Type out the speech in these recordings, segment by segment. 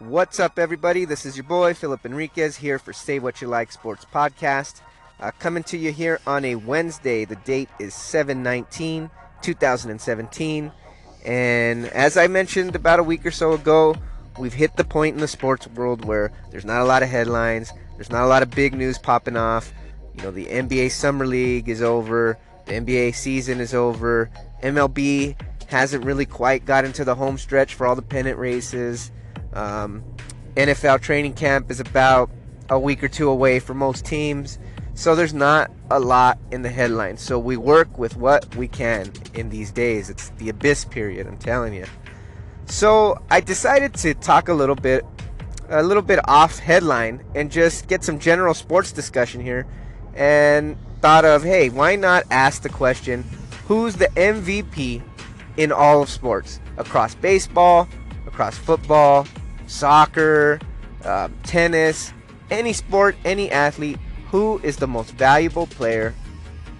What's up, everybody? This is your boy, Philip Enriquez, here for Say What You Like Sports Podcast. Uh, coming to you here on a Wednesday. The date is 7 19, 2017. And as I mentioned about a week or so ago, we've hit the point in the sports world where there's not a lot of headlines, there's not a lot of big news popping off. You know, the NBA Summer League is over, the NBA season is over, MLB hasn't really quite got into the home stretch for all the pennant races. Um, NFL training camp is about a week or two away for most teams. So there's not a lot in the headlines. So we work with what we can in these days. It's the abyss period, I'm telling you. So I decided to talk a little bit a little bit off headline and just get some general sports discussion here and thought of, hey, why not ask the question, who's the MVP in all of sports across baseball, across football, soccer, uh, tennis, any sport, any athlete, who is the most valuable player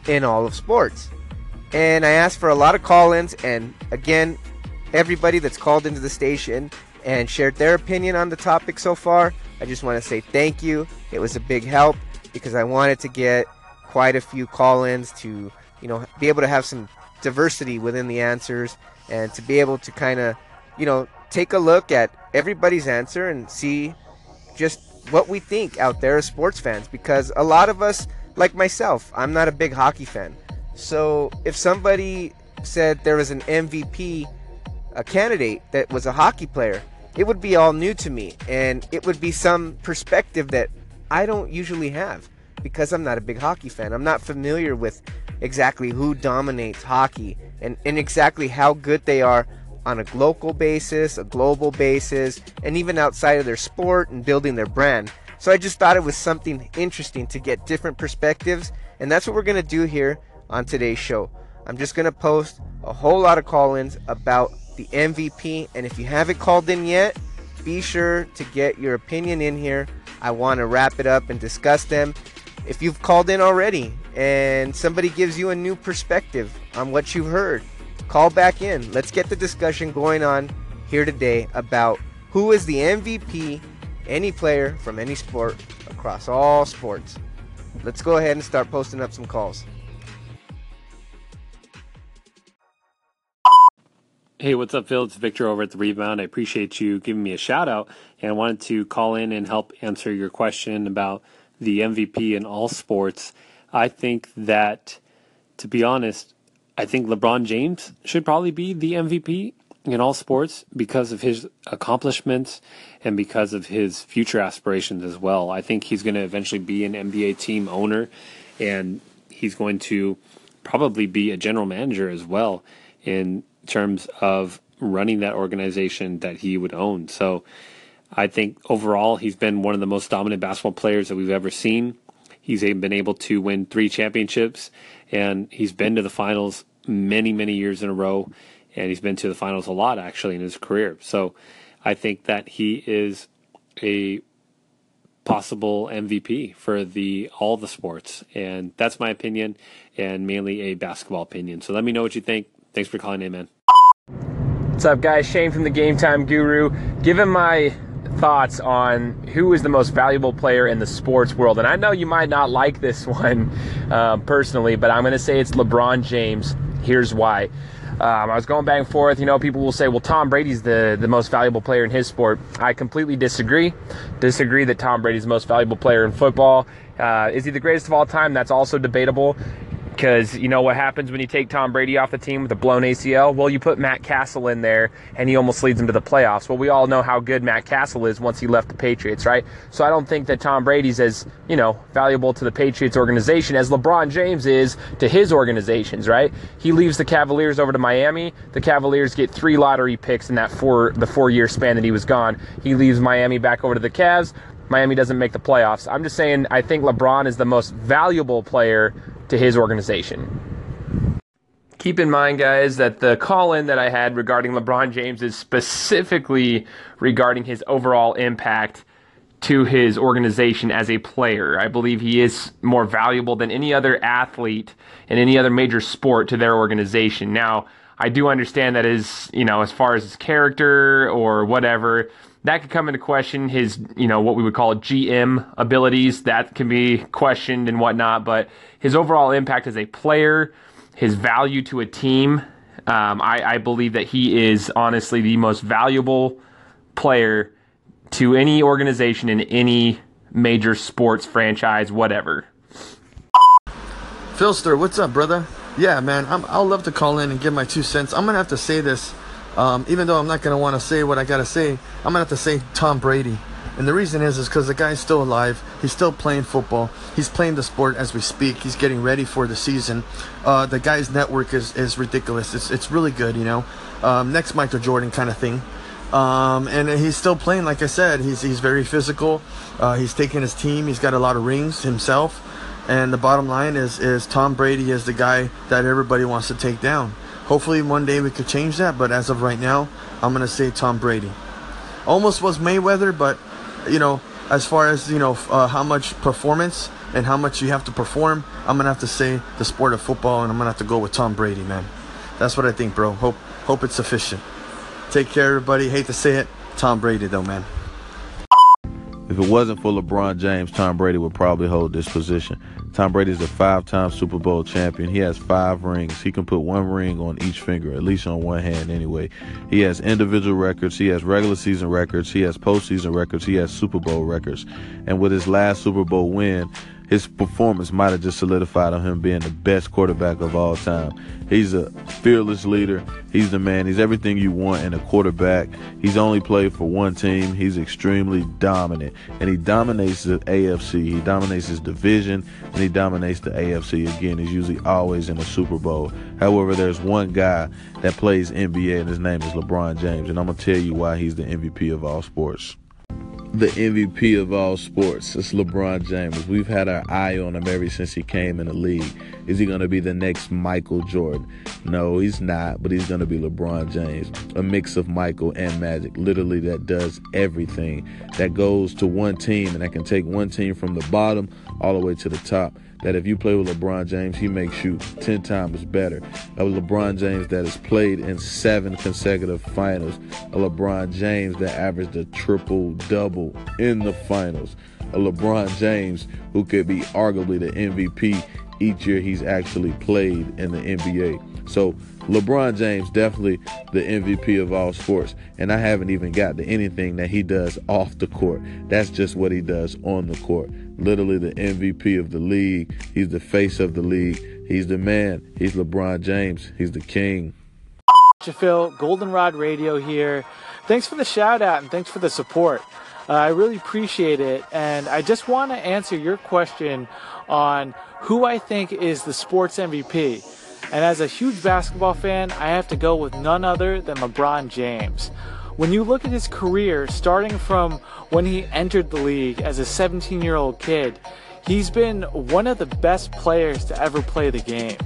in all of sports? And I asked for a lot of call ins, and again, everybody that's called into the station and shared their opinion on the topic so far, I just want to say thank you. It was a big help because I wanted to get quite a few call ins to, you know, be able to have some diversity within the answers and to be able to kind of, you know, take a look at everybody's answer and see just what we think out there as sports fans because a lot of us, like myself, I'm not a big hockey fan. So if somebody said there was an MVP a candidate that was a hockey player, it would be all new to me and it would be some perspective that I don't usually have because I'm not a big hockey fan. I'm not familiar with exactly who dominates hockey and, and exactly how good they are on a local basis, a global basis, and even outside of their sport and building their brand. So I just thought it was something interesting to get different perspectives, and that's what we're going to do here on today's show. I'm just going to post a whole lot of call ins about the MVP, and if you haven't called in yet, be sure to get your opinion in here. I want to wrap it up and discuss them. If you've called in already and somebody gives you a new perspective on what you've heard, call back in. Let's get the discussion going on here today about who is the MVP, any player from any sport across all sports. Let's go ahead and start posting up some calls. Hey, what's up, Phil? It's Victor over at The Rebound. I appreciate you giving me a shout out, and I wanted to call in and help answer your question about the MVP in all sports. I think that, to be honest, I think LeBron James should probably be the MVP in all sports because of his accomplishments and because of his future aspirations as well. I think he's going to eventually be an NBA team owner and he's going to probably be a general manager as well in terms of running that organization that he would own. So I think overall he's been one of the most dominant basketball players that we've ever seen. He's been able to win three championships and he's been to the finals many, many years in a row, and he's been to the finals a lot actually in his career. So I think that he is a possible MVP for the all the sports, and that's my opinion, and mainly a basketball opinion. So let me know what you think. Thanks for calling in, man. What's up, guys? Shane from the Game Time Guru. Given my thoughts on who is the most valuable player in the sports world. And I know you might not like this one uh, personally, but I'm going to say it's LeBron James. Here's why. Um, I was going back and forth. You know, people will say, well, Tom Brady's the, the most valuable player in his sport. I completely disagree. Disagree that Tom Brady's the most valuable player in football. Uh, is he the greatest of all time? That's also debatable because you know what happens when you take Tom Brady off the team with a blown ACL? Well, you put Matt Cassel in there and he almost leads them to the playoffs. Well, we all know how good Matt Cassel is once he left the Patriots, right? So I don't think that Tom Brady's as, you know, valuable to the Patriots organization as LeBron James is to his organizations, right? He leaves the Cavaliers over to Miami. The Cavaliers get three lottery picks in that four the four year span that he was gone. He leaves Miami back over to the Cavs. Miami doesn't make the playoffs. I'm just saying I think LeBron is the most valuable player to his organization. Keep in mind, guys, that the call in that I had regarding LeBron James is specifically regarding his overall impact to his organization as a player. I believe he is more valuable than any other athlete in any other major sport to their organization. Now, I do understand that is, you know, as far as his character or whatever, that could come into question. His, you know, what we would call GM abilities that can be questioned and whatnot. But his overall impact as a player, his value to a team, um, I, I believe that he is honestly the most valuable player to any organization in any major sports franchise, whatever. Philster, what's up, brother? Yeah, man, I'm, I'll love to call in and give my two cents. I'm gonna have to say this, um, even though I'm not gonna want to say what I gotta say. I'm gonna have to say Tom Brady, and the reason is is because the guy's still alive. He's still playing football. He's playing the sport as we speak. He's getting ready for the season. Uh, the guy's network is is ridiculous. It's it's really good, you know. Um, next Michael Jordan kind of thing. Um, and he's still playing, like I said. He's he's very physical. Uh, he's taking his team. He's got a lot of rings himself. And the bottom line is is Tom Brady is the guy that everybody wants to take down. Hopefully one day we could change that, but as of right now, I'm gonna say Tom Brady. Almost was Mayweather, but you know, as far as you know, uh, how much performance and how much you have to perform, I'm gonna have to say the sport of football, and I'm gonna have to go with Tom Brady, man. That's what I think, bro. Hope hope it's sufficient. Take care, everybody. Hate to say it, Tom Brady, though, man. If it wasn't for LeBron James, Tom Brady would probably hold this position. Tom Brady is a five time Super Bowl champion. He has five rings. He can put one ring on each finger, at least on one hand anyway. He has individual records. He has regular season records. He has postseason records. He has Super Bowl records. And with his last Super Bowl win, his performance might have just solidified on him being the best quarterback of all time. He's a fearless leader. He's the man. He's everything you want in a quarterback. He's only played for one team. He's extremely dominant. And he dominates the AFC. He dominates his division and he dominates the AFC. Again, he's usually always in a Super Bowl. However, there's one guy that plays NBA and his name is LeBron James. And I'm going to tell you why he's the MVP of all sports the MVP of all sports. It's LeBron James. We've had our eye on him ever since he came in the league. Is he going to be the next Michael Jordan? No, he's not, but he's going to be LeBron James. A mix of Michael and Magic. Literally, that does everything. That goes to one team and that can take one team from the bottom all the way to the top that if you play with LeBron James, he makes you 10 times better. A LeBron James that has played in seven consecutive finals. A LeBron James that averaged a triple double in the finals. A LeBron James who could be arguably the MVP each year he's actually played in the NBA. So LeBron James definitely the MVP of all sports, and I haven't even got to anything that he does off the court. That's just what he does on the court. Literally the MVP of the league. He's the face of the league. He's the man. He's LeBron James. He's the king. Phil, Goldenrod Radio here. Thanks for the shout out and thanks for the support. Uh, I really appreciate it. And I just want to answer your question on who I think is the sports MVP. And as a huge basketball fan, I have to go with none other than LeBron James. When you look at his career, starting from when he entered the league as a 17 year old kid, he's been one of the best players to ever play the game.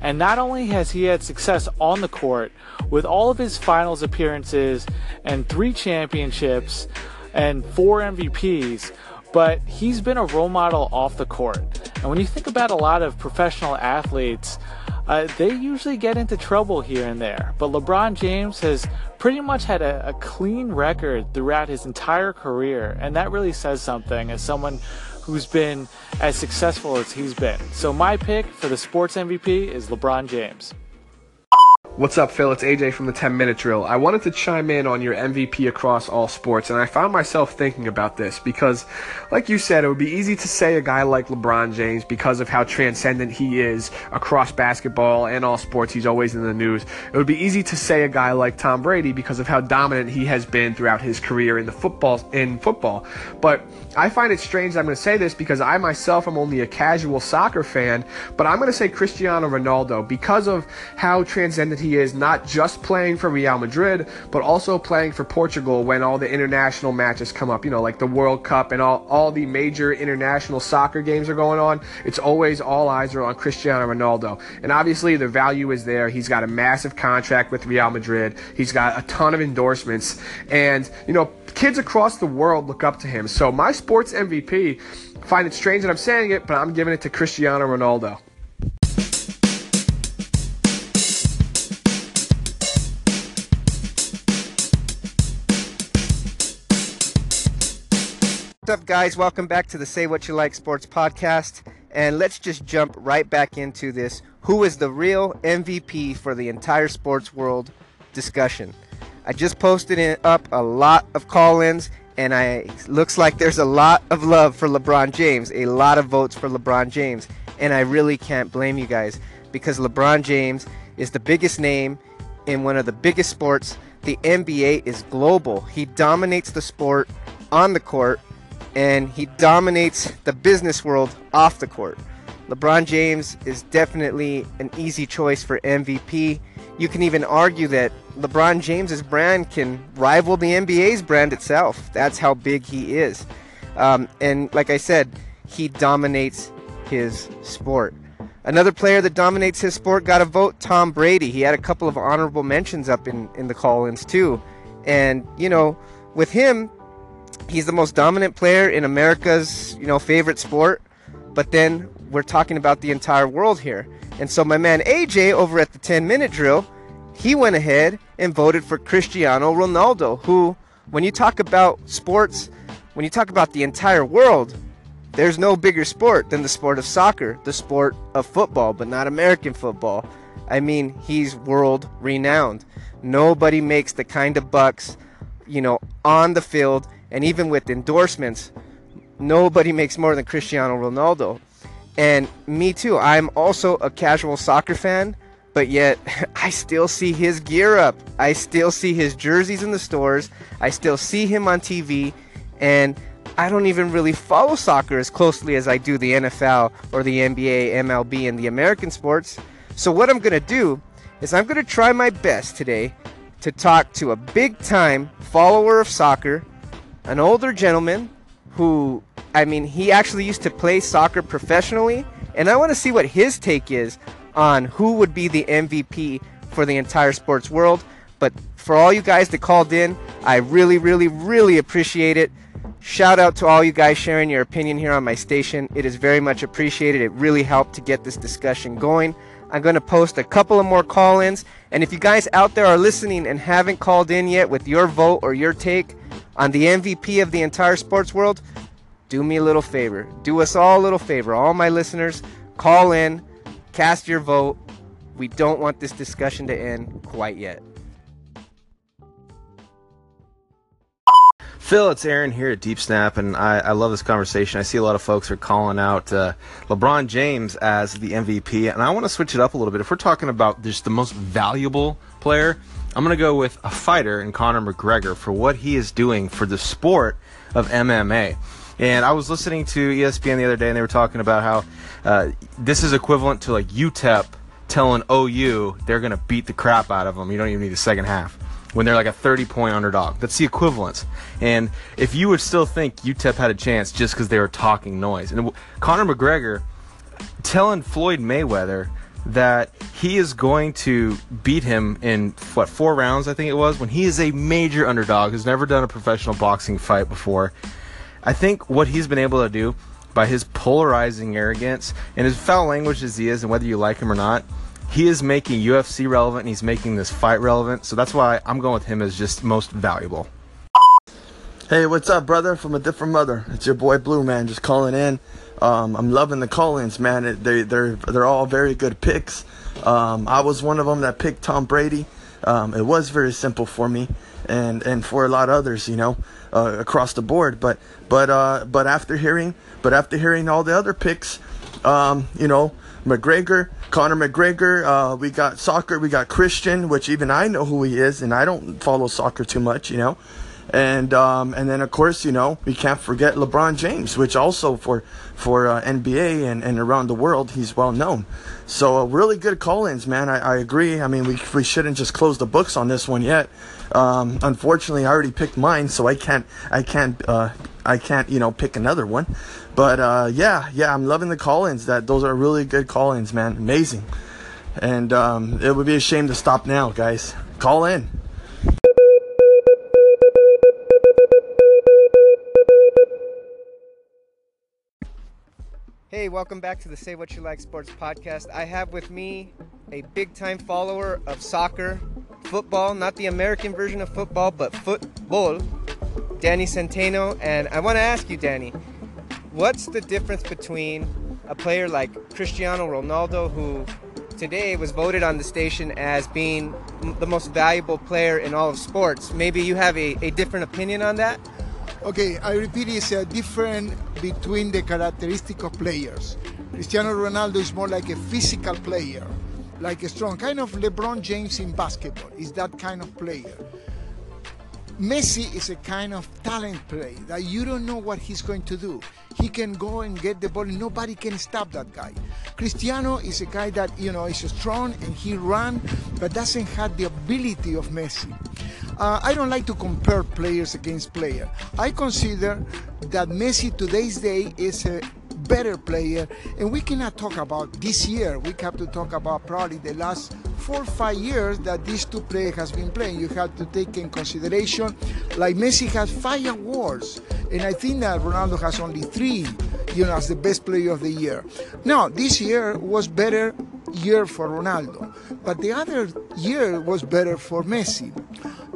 And not only has he had success on the court with all of his finals appearances and three championships and four MVPs, but he's been a role model off the court. And when you think about a lot of professional athletes, uh, they usually get into trouble here and there. But LeBron James has pretty much had a, a clean record throughout his entire career, and that really says something as someone who's been as successful as he's been. So my pick for the sports MVP is LeBron James. What's up, Phil? It's AJ from the 10 Minute Drill. I wanted to chime in on your MVP across all sports, and I found myself thinking about this because, like you said, it would be easy to say a guy like LeBron James because of how transcendent he is across basketball and all sports. He's always in the news. It would be easy to say a guy like Tom Brady because of how dominant he has been throughout his career in the football in football. But I find it strange I'm going to say this because I myself am only a casual soccer fan, but I'm going to say Cristiano Ronaldo because of how transcendent he is, not just playing for Real Madrid, but also playing for Portugal when all the international matches come up, you know, like the World Cup and all, all the major international soccer games are going on. It's always all eyes are on Cristiano Ronaldo. And obviously the value is there. He's got a massive contract with Real Madrid. He's got a ton of endorsements. And, you know, kids across the world look up to him. So my sports MVP, find it strange that I'm saying it, but I'm giving it to Cristiano Ronaldo. What's up, guys? Welcome back to the Say What You Like Sports podcast. And let's just jump right back into this. Who is the real MVP for the entire sports world discussion? I just posted in, up a lot of call ins, and I looks like there's a lot of love for LeBron James, a lot of votes for LeBron James. And I really can't blame you guys because LeBron James is the biggest name in one of the biggest sports. The NBA is global, he dominates the sport on the court and he dominates the business world off the court. LeBron James is definitely an easy choice for MVP. You can even argue that LeBron James's brand can rival the NBA's brand itself. That's how big he is. Um, and like I said, he dominates his sport. Another player that dominates his sport got a vote, Tom Brady. He had a couple of honorable mentions up in, in the call ins, too. And, you know, with him, he's the most dominant player in America's, you know, favorite sport. But then we're talking about the entire world here. And so my man AJ over at the 10 minute drill, he went ahead and voted for Cristiano Ronaldo, who, when you talk about sports, when you talk about the entire world, there's no bigger sport than the sport of soccer, the sport of football, but not American football. I mean, he's world renowned. Nobody makes the kind of bucks, you know, on the field and even with endorsements, nobody makes more than Cristiano Ronaldo. And me too. I'm also a casual soccer fan, but yet I still see his gear up. I still see his jerseys in the stores. I still see him on TV. And I don't even really follow soccer as closely as I do the NFL or the NBA, MLB, and the American sports. So, what I'm going to do is I'm going to try my best today to talk to a big time follower of soccer an older gentleman who, I mean, he actually used to play soccer professionally, and I want to see what his take is on who would be the MVP for the entire sports world. But for all you guys that called in, I really, really, really appreciate it. Shout out to all you guys sharing your opinion here on my station. It is very much appreciated. It really helped to get this discussion going. I'm going to post a couple of more call ins. And if you guys out there are listening and haven't called in yet with your vote or your take, on the MVP of the entire sports world, do me a little favor. Do us all a little favor. All my listeners, call in, cast your vote. We don't want this discussion to end quite yet. Phil, it's Aaron here at Deep Snap, and I, I love this conversation. I see a lot of folks are calling out uh, LeBron James as the MVP, and I want to switch it up a little bit. If we're talking about just the most valuable player, I'm going to go with a fighter in Conor McGregor for what he is doing for the sport of MMA. And I was listening to ESPN the other day, and they were talking about how uh, this is equivalent to like UTEP telling OU they're going to beat the crap out of them. You don't even need a second half when they're like a 30 point underdog. That's the equivalence. And if you would still think UTEP had a chance just because they were talking noise, and Conor McGregor telling Floyd Mayweather that he is going to beat him in what four rounds I think it was when he is a major underdog who's never done a professional boxing fight before. I think what he's been able to do by his polarizing arrogance and his foul language as he is and whether you like him or not, he is making UFC relevant and he's making this fight relevant. So that's why I'm going with him as just most valuable. Hey, what's up, brother? From a different mother. It's your boy Blue Man, just calling in. Um, I'm loving the call-ins, man. They they're they're all very good picks. Um, I was one of them that picked Tom Brady. Um, it was very simple for me, and and for a lot of others, you know, uh, across the board. But but uh, but after hearing but after hearing all the other picks, um, you know, McGregor, Conor McGregor. Uh, we got soccer. We got Christian, which even I know who he is, and I don't follow soccer too much, you know and um, and then of course you know we can't forget LeBron James, which also for for uh, NBA and, and around the world he's well known. So uh, really good call-ins, man. I, I agree. I mean we we shouldn't just close the books on this one yet. Um, unfortunately, I already picked mine, so I can't I can't uh, I can't you know pick another one. But uh, yeah, yeah, I'm loving the call-ins. That those are really good call-ins, man. Amazing. And um, it would be a shame to stop now, guys. Call in. Hey, welcome back to the Say What You Like Sports podcast. I have with me a big time follower of soccer, football, not the American version of football, but football, Danny Centeno, and I want to ask you, Danny, what's the difference between a player like Cristiano Ronaldo, who today was voted on the station as being the most valuable player in all of sports? Maybe you have a, a different opinion on that? Okay, I repeat, it's a different between the characteristic of players. Cristiano Ronaldo is more like a physical player, like a strong kind of LeBron James in basketball. Is that kind of player. Messi is a kind of talent play that you don't know what he's going to do. He can go and get the ball, nobody can stop that guy. Cristiano is a guy that you know is strong and he run, but doesn't have the ability of Messi. Uh, I don't like to compare players against player. I consider that Messi today's day is a better player, and we cannot talk about this year. We have to talk about probably the last four or five years that these two players has been playing. You have to take in consideration, like Messi has five awards, and I think that Ronaldo has only three. You know, as the best player of the year. Now, this year was better year for Ronaldo, but the other year was better for Messi.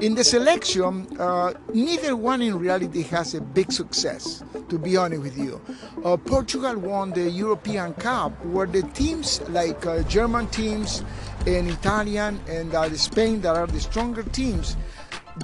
In the selection, uh, neither one in reality has a big success, to be honest with you. Uh, Portugal won the European Cup, where the teams like uh, German teams and Italian and uh, Spain, that are the stronger teams,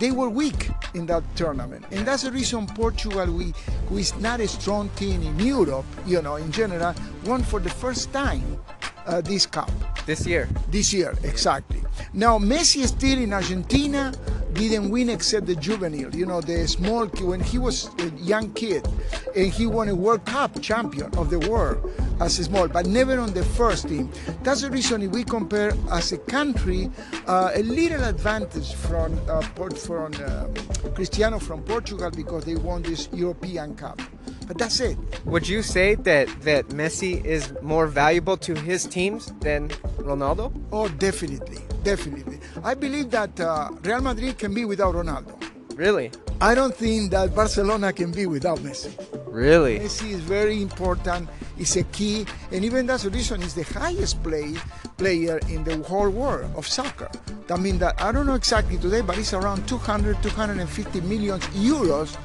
they were weak in that tournament. And that's the reason Portugal, we, who is not a strong team in Europe, you know, in general, won for the first time uh, this cup. This year? This year, exactly. Now, Messi is still in Argentina, didn't win except the juvenile, you know, the small kid, when he was a young kid, and he won a World Cup champion of the world as a small, but never on the first team. That's the reason if we compare as a country, uh, a little advantage from, uh, from uh, Cristiano from Portugal because they won this European Cup. But that's it. Would you say that that Messi is more valuable to his teams than Ronaldo? Oh, definitely, definitely. I believe that uh, Real Madrid can be without Ronaldo. Really? I don't think that Barcelona can be without Messi. Really? Messi is very important. He's a key, and even that's the reason he's the highest play, player in the whole world of soccer. That means that I don't know exactly today, but it's around 200, 250 million euros.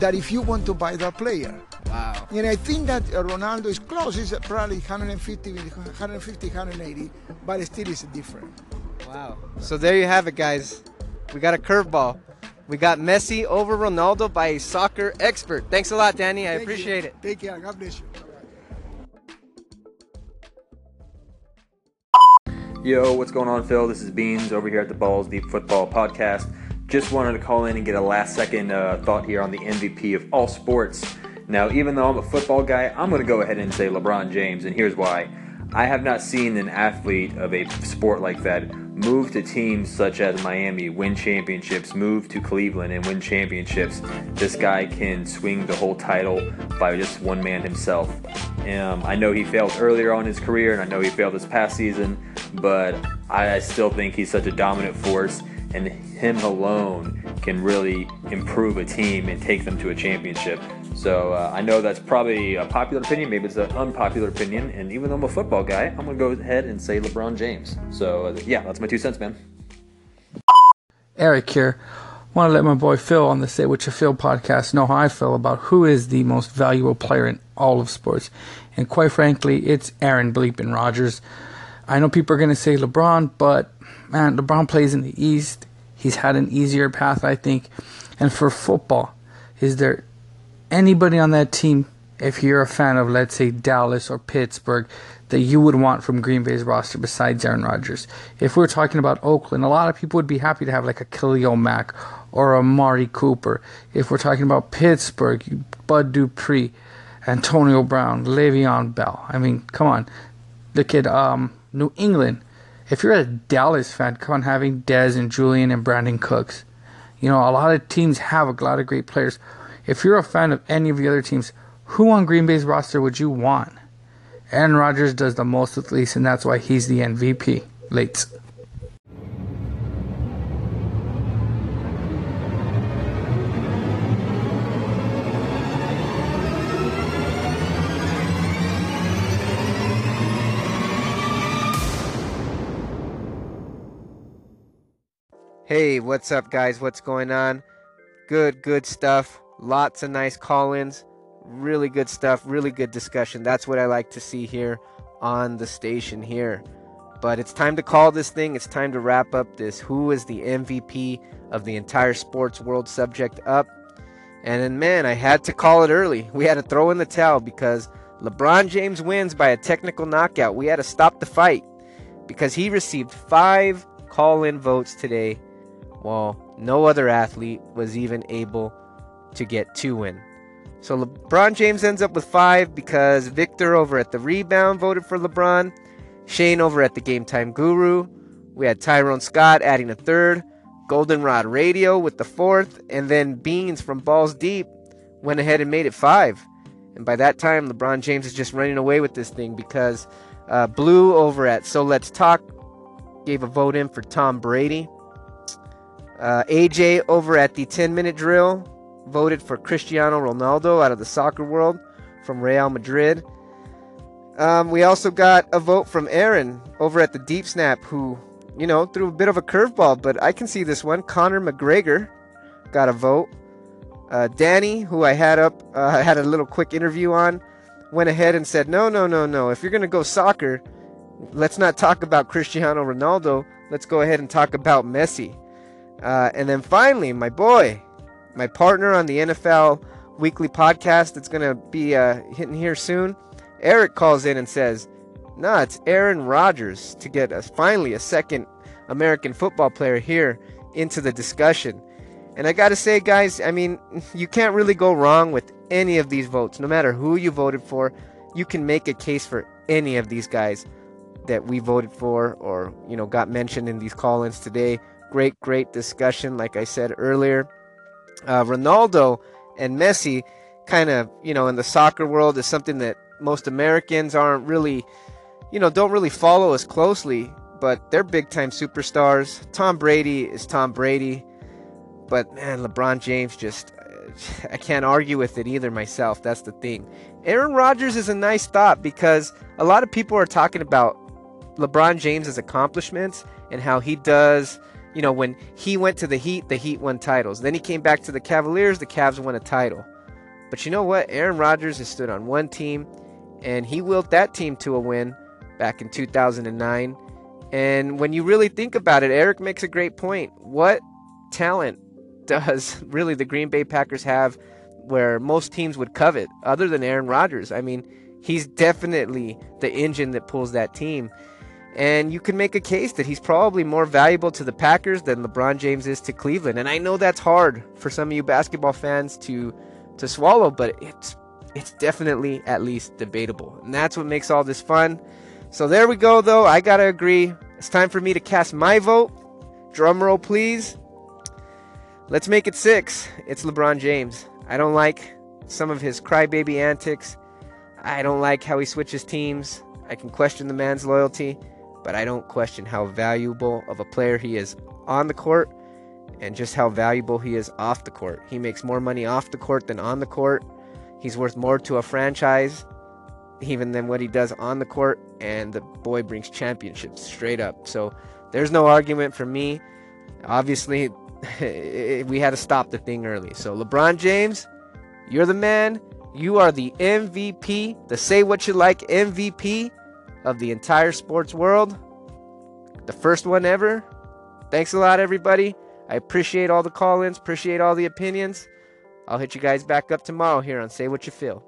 That if you want to buy that player. Wow. And I think that Ronaldo is close. It's probably 150, 150, 180, but still is different. Wow. So there you have it, guys. We got a curveball. We got Messi over Ronaldo by a soccer expert. Thanks a lot, Danny. I Thank appreciate you. it. Take care. God bless you. Yo, what's going on, Phil? This is Beans over here at the Balls Deep Football Podcast. Just wanted to call in and get a last second uh, thought here on the MVP of all sports. Now, even though I'm a football guy, I'm going to go ahead and say LeBron James, and here's why. I have not seen an athlete of a sport like that move to teams such as Miami, win championships, move to Cleveland and win championships. This guy can swing the whole title by just one man himself. Um, I know he failed earlier on his career, and I know he failed this past season, but I still think he's such a dominant force, and him alone can really improve a team and take them to a championship. So uh, I know that's probably a popular opinion, maybe it's an unpopular opinion, and even though I'm a football guy, I'm gonna go ahead and say LeBron James. So uh, yeah, that's my two cents, man. Eric here. Want to let my boy Phil on the Say What You Feel podcast know how I feel about who is the most valuable player in all of sports. And quite frankly, it's Aaron Bleepin Rodgers. I know people are going to say LeBron, but man, LeBron plays in the East. He's had an easier path, I think. And for football, is there anybody on that team, if you're a fan of, let's say, Dallas or Pittsburgh, that you would want from Green Bay's roster besides Aaron Rodgers? If we're talking about Oakland, a lot of people would be happy to have like a Khalil Mack or a Amari Cooper. If we're talking about Pittsburgh, Bud Dupree, Antonio Brown, Le'Veon Bell. I mean, come on. Look at um, New England. If you're a Dallas fan, come on, having Dez and Julian and Brandin Cooks. You know, a lot of teams have a lot of great players. If you're a fan of any of the other teams, who on Green Bay's roster would you want? Aaron Rodgers does the most with least, and that's why he's the MVP. Late. Hey, what's up, guys? What's going on? Good, good stuff. Lots of nice call ins. Really good stuff. Really good discussion. That's what I like to see here on the station here. But it's time to call this thing. It's time to wrap up this who is the MVP of the entire sports world subject up. And then, man, I had to call it early. We had to throw in the towel because LeBron James wins by a technical knockout. We had to stop the fight because he received five call in votes today, while no other athlete was even able to get two in. So LeBron James ends up with five because Victor over at the rebound voted for LeBron. Shane over at the Game Time Guru. We had Tyrone Scott adding a third. Goldenrod Radio with the fourth. And then Beans from Balls Deep went ahead and made it five. And by that time, LeBron James is just running away with this thing because uh, Blue over at So Let's Talk gave a vote in for Tom Brady. Uh, AJ over at the 10 minute drill voted for Cristiano Ronaldo out of the soccer world from Real Madrid. Um, we also got a vote from Aaron over at the Deep Snap, who, you know, threw a bit of a curveball, but I can see this one. Conor McGregor got a vote. Uh, Danny, who I had up, uh, had a little quick interview on, went ahead and said, no, no, no, no. If you're going to go soccer, let's not talk about Cristiano Ronaldo. Let's go ahead and talk about Messi. Uh, and then finally, my boy, my partner on the NFL weekly podcast that's going to be uh, hitting here soon, Eric calls in and says, Nah, it's Aaron Rodgers to get us finally a second American football player here into the discussion. And I got to say, guys, I mean, you can't really go wrong with any of these votes. No matter who you voted for, you can make a case for any of these guys that we voted for or, you know, got mentioned in these call ins today. Great, great discussion, like I said earlier. Uh, Ronaldo and Messi, kind of, you know, in the soccer world, is something that most Americans aren't really, you know, don't really follow as closely, but they're big time superstars. Tom Brady is Tom Brady, but man, LeBron James just, I can't argue with it either myself. That's the thing. Aaron Rodgers is a nice thought because a lot of people are talking about LeBron James's accomplishments and how he does. You know, when he went to the Heat, the Heat won titles. Then he came back to the Cavaliers, the Cavs won a title. But you know what? Aaron Rodgers has stood on one team and he willed that team to a win back in 2009. And when you really think about it, Eric makes a great point. What talent does really the Green Bay Packers have where most teams would covet other than Aaron Rodgers? I mean, he's definitely the engine that pulls that team. And you can make a case that he's probably more valuable to the Packers than LeBron James is to Cleveland. And I know that's hard for some of you basketball fans to to swallow, but it's it's definitely at least debatable. And that's what makes all this fun. So there we go, though. I got to agree. It's time for me to cast my vote. Drum roll, please. Let's make it six. It's LeBron James. I don't like some of his crybaby antics. I don't like how he switches teams. I can question the man's loyalty, but I don't question how valuable of a player he is on the court and just how valuable he is off the court. He makes more money off the court than on the court. He's worth more to a franchise even than what he does on the court, and the boy brings championships straight up. So there's no argument for me. Obviously, we had to stop the thing early. So LeBron James, you're the man. You are the MVP, the say what you like MVP of the entire sports world. The first one ever. Thanks a lot, everybody. I appreciate all the call ins, appreciate all the opinions. I'll hit you guys back up tomorrow here on Say What You Feel.